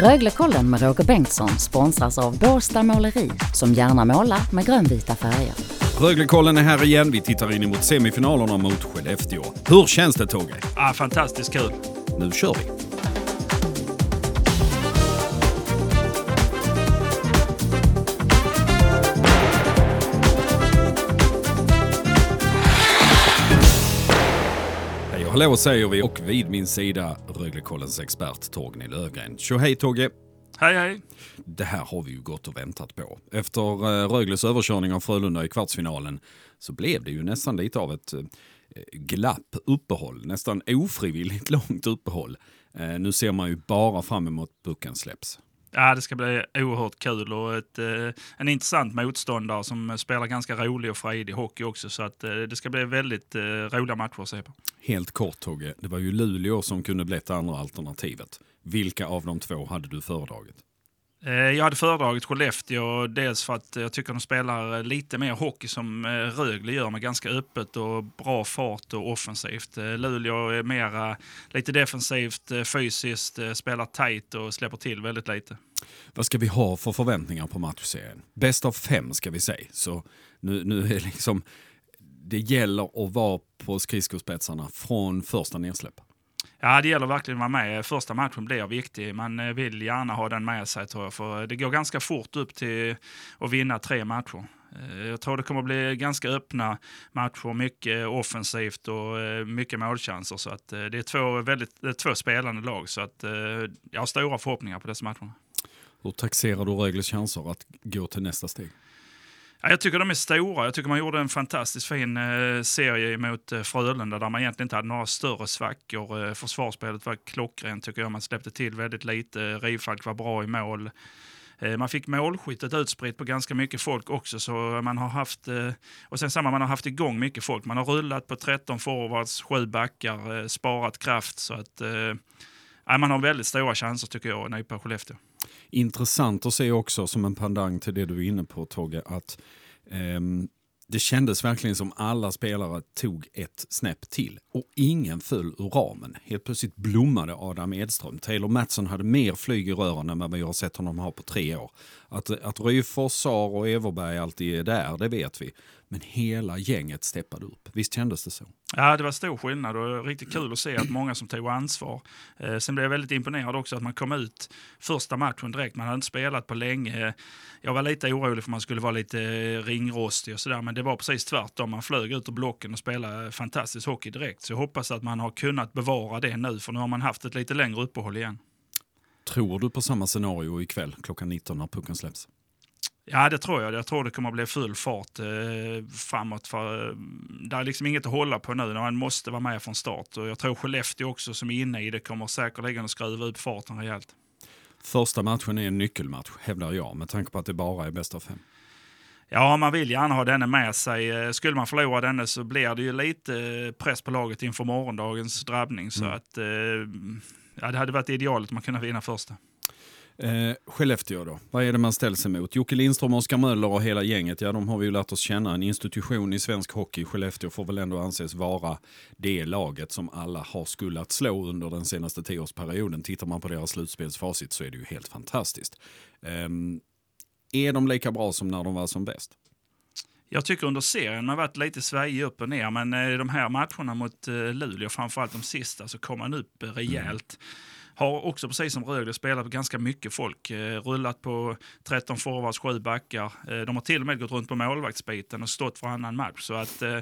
Röglekollen med Roger Bengtsson sponsras av Båstad Måleri som gärna målar med grönvita färger. Röglekollen är här igen. Vi tittar in emot semifinalerna mot Skellefteå. Hur känns det Tåge? Ah, fantastiskt kul. Nu kör vi! Hallå säger vi och vid min sida Röglekollens expert Torgny Lövgren. Tjo hej Tåge! Hej hej. Det här har vi ju gått och väntat på. Efter eh, Rögles överkörning av Frölunda i kvartsfinalen så blev det ju nästan lite av ett eh, glapp, uppehåll, nästan ofrivilligt långt uppehåll. Eh, nu ser man ju bara fram emot pucken släpps. Ja, det ska bli oerhört kul och ett, eh, en intressant motståndare som spelar ganska rolig och frejdig hockey också. Så att, eh, det ska bli väldigt eh, roliga matcher att se på. Helt kort Togge, det var ju Luleå som kunde bli det andra alternativet. Vilka av de två hade du föredragit? Eh, jag hade föredragit Skellefteå, dels för att jag tycker de spelar eh, lite mer hockey som eh, Rögle gör med ganska öppet och bra fart och offensivt. Luleå är mera lite defensivt, fysiskt, spelar tight och släpper till väldigt lite. Vad ska vi ha för förväntningar på matchserien? Bäst av fem ska vi säga. Så nu, nu är liksom, det gäller att vara på skridskospetsarna från första nedsläpp. Ja, det gäller verkligen att vara med. Första matchen blir viktig. Man eh, vill gärna ha den med sig tror jag. För det går ganska fort upp till att vinna tre matcher. Eh, jag tror det kommer bli ganska öppna matcher, mycket offensivt och eh, mycket målchanser. Så att det är två, väldigt, två spelande lag. Så att jag har stora förhoppningar på dessa matcherna. Hur taxerar du Rögles chanser att gå till nästa steg? Ja, jag tycker de är stora. Jag tycker man gjorde en fantastiskt fin eh, serie mot eh, Frölunda där man egentligen inte hade några större svackor. Eh, försvarsspelet var klockrent tycker jag. Man släppte till väldigt lite. Eh, Rifalk var bra i mål. Eh, man fick målskyttet utspritt på ganska mycket folk också. Så man har haft, eh, och sen samma, man har haft igång mycket folk. Man har rullat på 13 forwards, 7 backar, sparat kraft. Så att, man har väldigt stora chanser tycker jag att nypa Skellefteå. Intressant att se också som en pandang till det du är inne på Togge att ehm, det kändes verkligen som alla spelare tog ett snäpp till och ingen föll ur ramen. Helt plötsligt blommade Adam Edström. Taylor Mattsson hade mer flyg i rören än vad vi har sett honom ha på tre år. Att, att Ryfors, Sar och Everberg alltid är där, det vet vi. Men hela gänget steppade upp. Visst kändes det så? Ja, det var stor skillnad och riktigt kul att se att många som tog ansvar. Eh, sen blev jag väldigt imponerad också att man kom ut första matchen direkt. Man hade inte spelat på länge. Jag var lite orolig för att man skulle vara lite eh, ringrostig och sådär, men det var precis tvärtom. Man flög ut ur blocken och spelade fantastisk hockey direkt. Så jag hoppas att man har kunnat bevara det nu, för nu har man haft ett lite längre uppehåll igen. Tror du på samma scenario ikväll klockan 19 när pucken släpps? Ja, det tror jag. Jag tror det kommer att bli full fart eh, framåt. För, eh, det är liksom inget att hålla på nu. Man måste vara med från start. Och jag tror Skellefteå också som är inne i det kommer säkerligen att skruva upp farten rejält. Första matchen är en nyckelmatch, hävdar jag, med tanke på att det bara är bäst av fem. Ja, man vill gärna ha denne med sig. Eh, Skulle man förlora denne så blir det ju lite eh, press på laget inför morgondagens drabbning. Så Mm. att, eh, ja, det hade varit idealet om man kunde vinna första. Eh, Skellefteå då, vad är det man ställs emot? Jocke Lindström, Oskar Möller och hela gänget, ja de har vi ju lärt oss känna. En institution i svensk hockey. Skellefteå får väl ändå anses vara det laget som alla har skullat slå under den senaste tioårsperioden. Tittar man på deras slutspelsfacit så är det ju helt fantastiskt. Ehm, är de lika bra som när de var som bäst? Jag tycker under serien har varit lite svajig upp och ner, men eh, de här matcherna mot eh, Luleå, framförallt de sista, så kom man upp eh, rejält. Har också, precis som Rögle, spelat på ganska mycket folk. Eh, rullat på 13 forwards, 7 backar. Eh, de har till och med gått runt på målvaktsbiten och stått för annan match. Så att eh,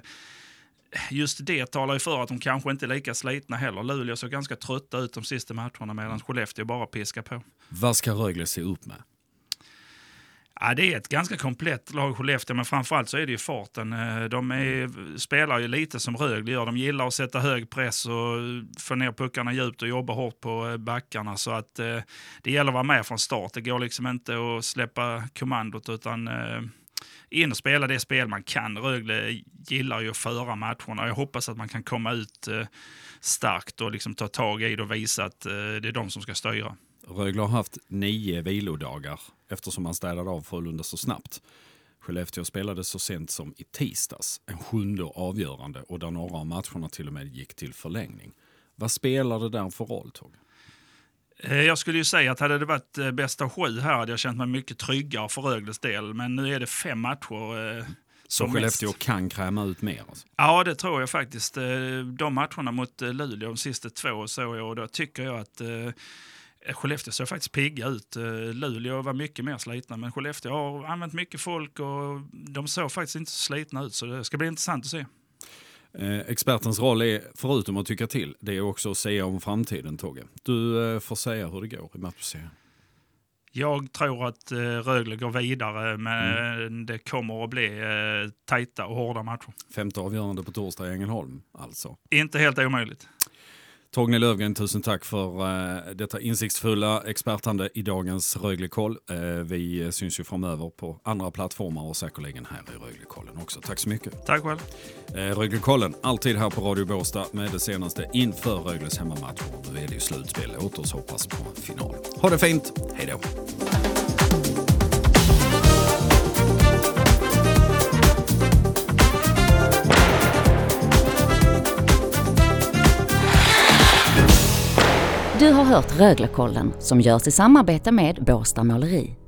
just det talar ju för att de kanske inte är lika slitna heller. Luleå såg ganska trötta ut de sista matcherna medan Skellefteå bara piskar på. Vad ska Rögle se upp med? Ja, det är ett ganska komplett lag Skellefteå, men framförallt så är det ju farten. Eh, De är, spelar ju lite som Rögle gör. De gillar att sätta hög press och få ner puckarna djupt och jobba hårt på eh, backarna. Så att eh, det gäller att vara med från start. Det går liksom inte att släppa kommandot utan eh, in och spela det spel man kan. Rögle gillar ju att föra matcherna. Jag hoppas att man kan komma ut eh, starkt och liksom ta tag i det och visa att eh, det är de som ska styra. Rögle har haft nio vilodagar eftersom man städade av Frölunda så snabbt. Skellefteå spelade så sent som i tisdags, en sjunde avgörande och där några av matcherna till och med gick till förlängning. Vad spelar det där för roll Togge? Eh, Jag skulle ju säga att hade det varit eh, bäst av sju här hade jag känt mig mycket tryggare för Rögles del. Men nu är det fem matcher. eh, Så som Skellefteå mest. kan kräma ut mer. Alltså. Ja, det tror jag faktiskt. De matcherna mot Luleå, de sista två, såg jag och då tycker jag att eh, Skellefteå ser faktiskt pigga ut. Eh, Luleå var mycket mer slitna, men Skellefteå har använt mycket folk och de såg faktiskt inte så slitna ut. Så det ska bli intressant att se. Eh, expertens roll är, förutom att tycka till, det är också att säga om framtiden, Togge. Du eh, får säga hur det går i matchserien. Jag tror att eh, Rögle går vidare, men Mm. det kommer att bli eh, tajta och hårda matcher. Femte avgörande på torsdag i Ängelholm, alltså. Inte helt omöjligt. Torgny Lövgren, tusen tack för eh, detta insiktsfulla expertande i dagens Röglekoll. Eh, vi syns ju framöver på andra plattformar och säkerligen här i Röglekollen också. Tack så mycket. Tack själv. Eh, Röglekollen, alltid här på Radio Båstad med det senaste inför Rögles hemmamatch. Nu är det ju slutspel. Låt oss hoppas på en final. Ha det fint, hej då! Du har hört Röglekollen som görs i samarbete med Båstad Måleri.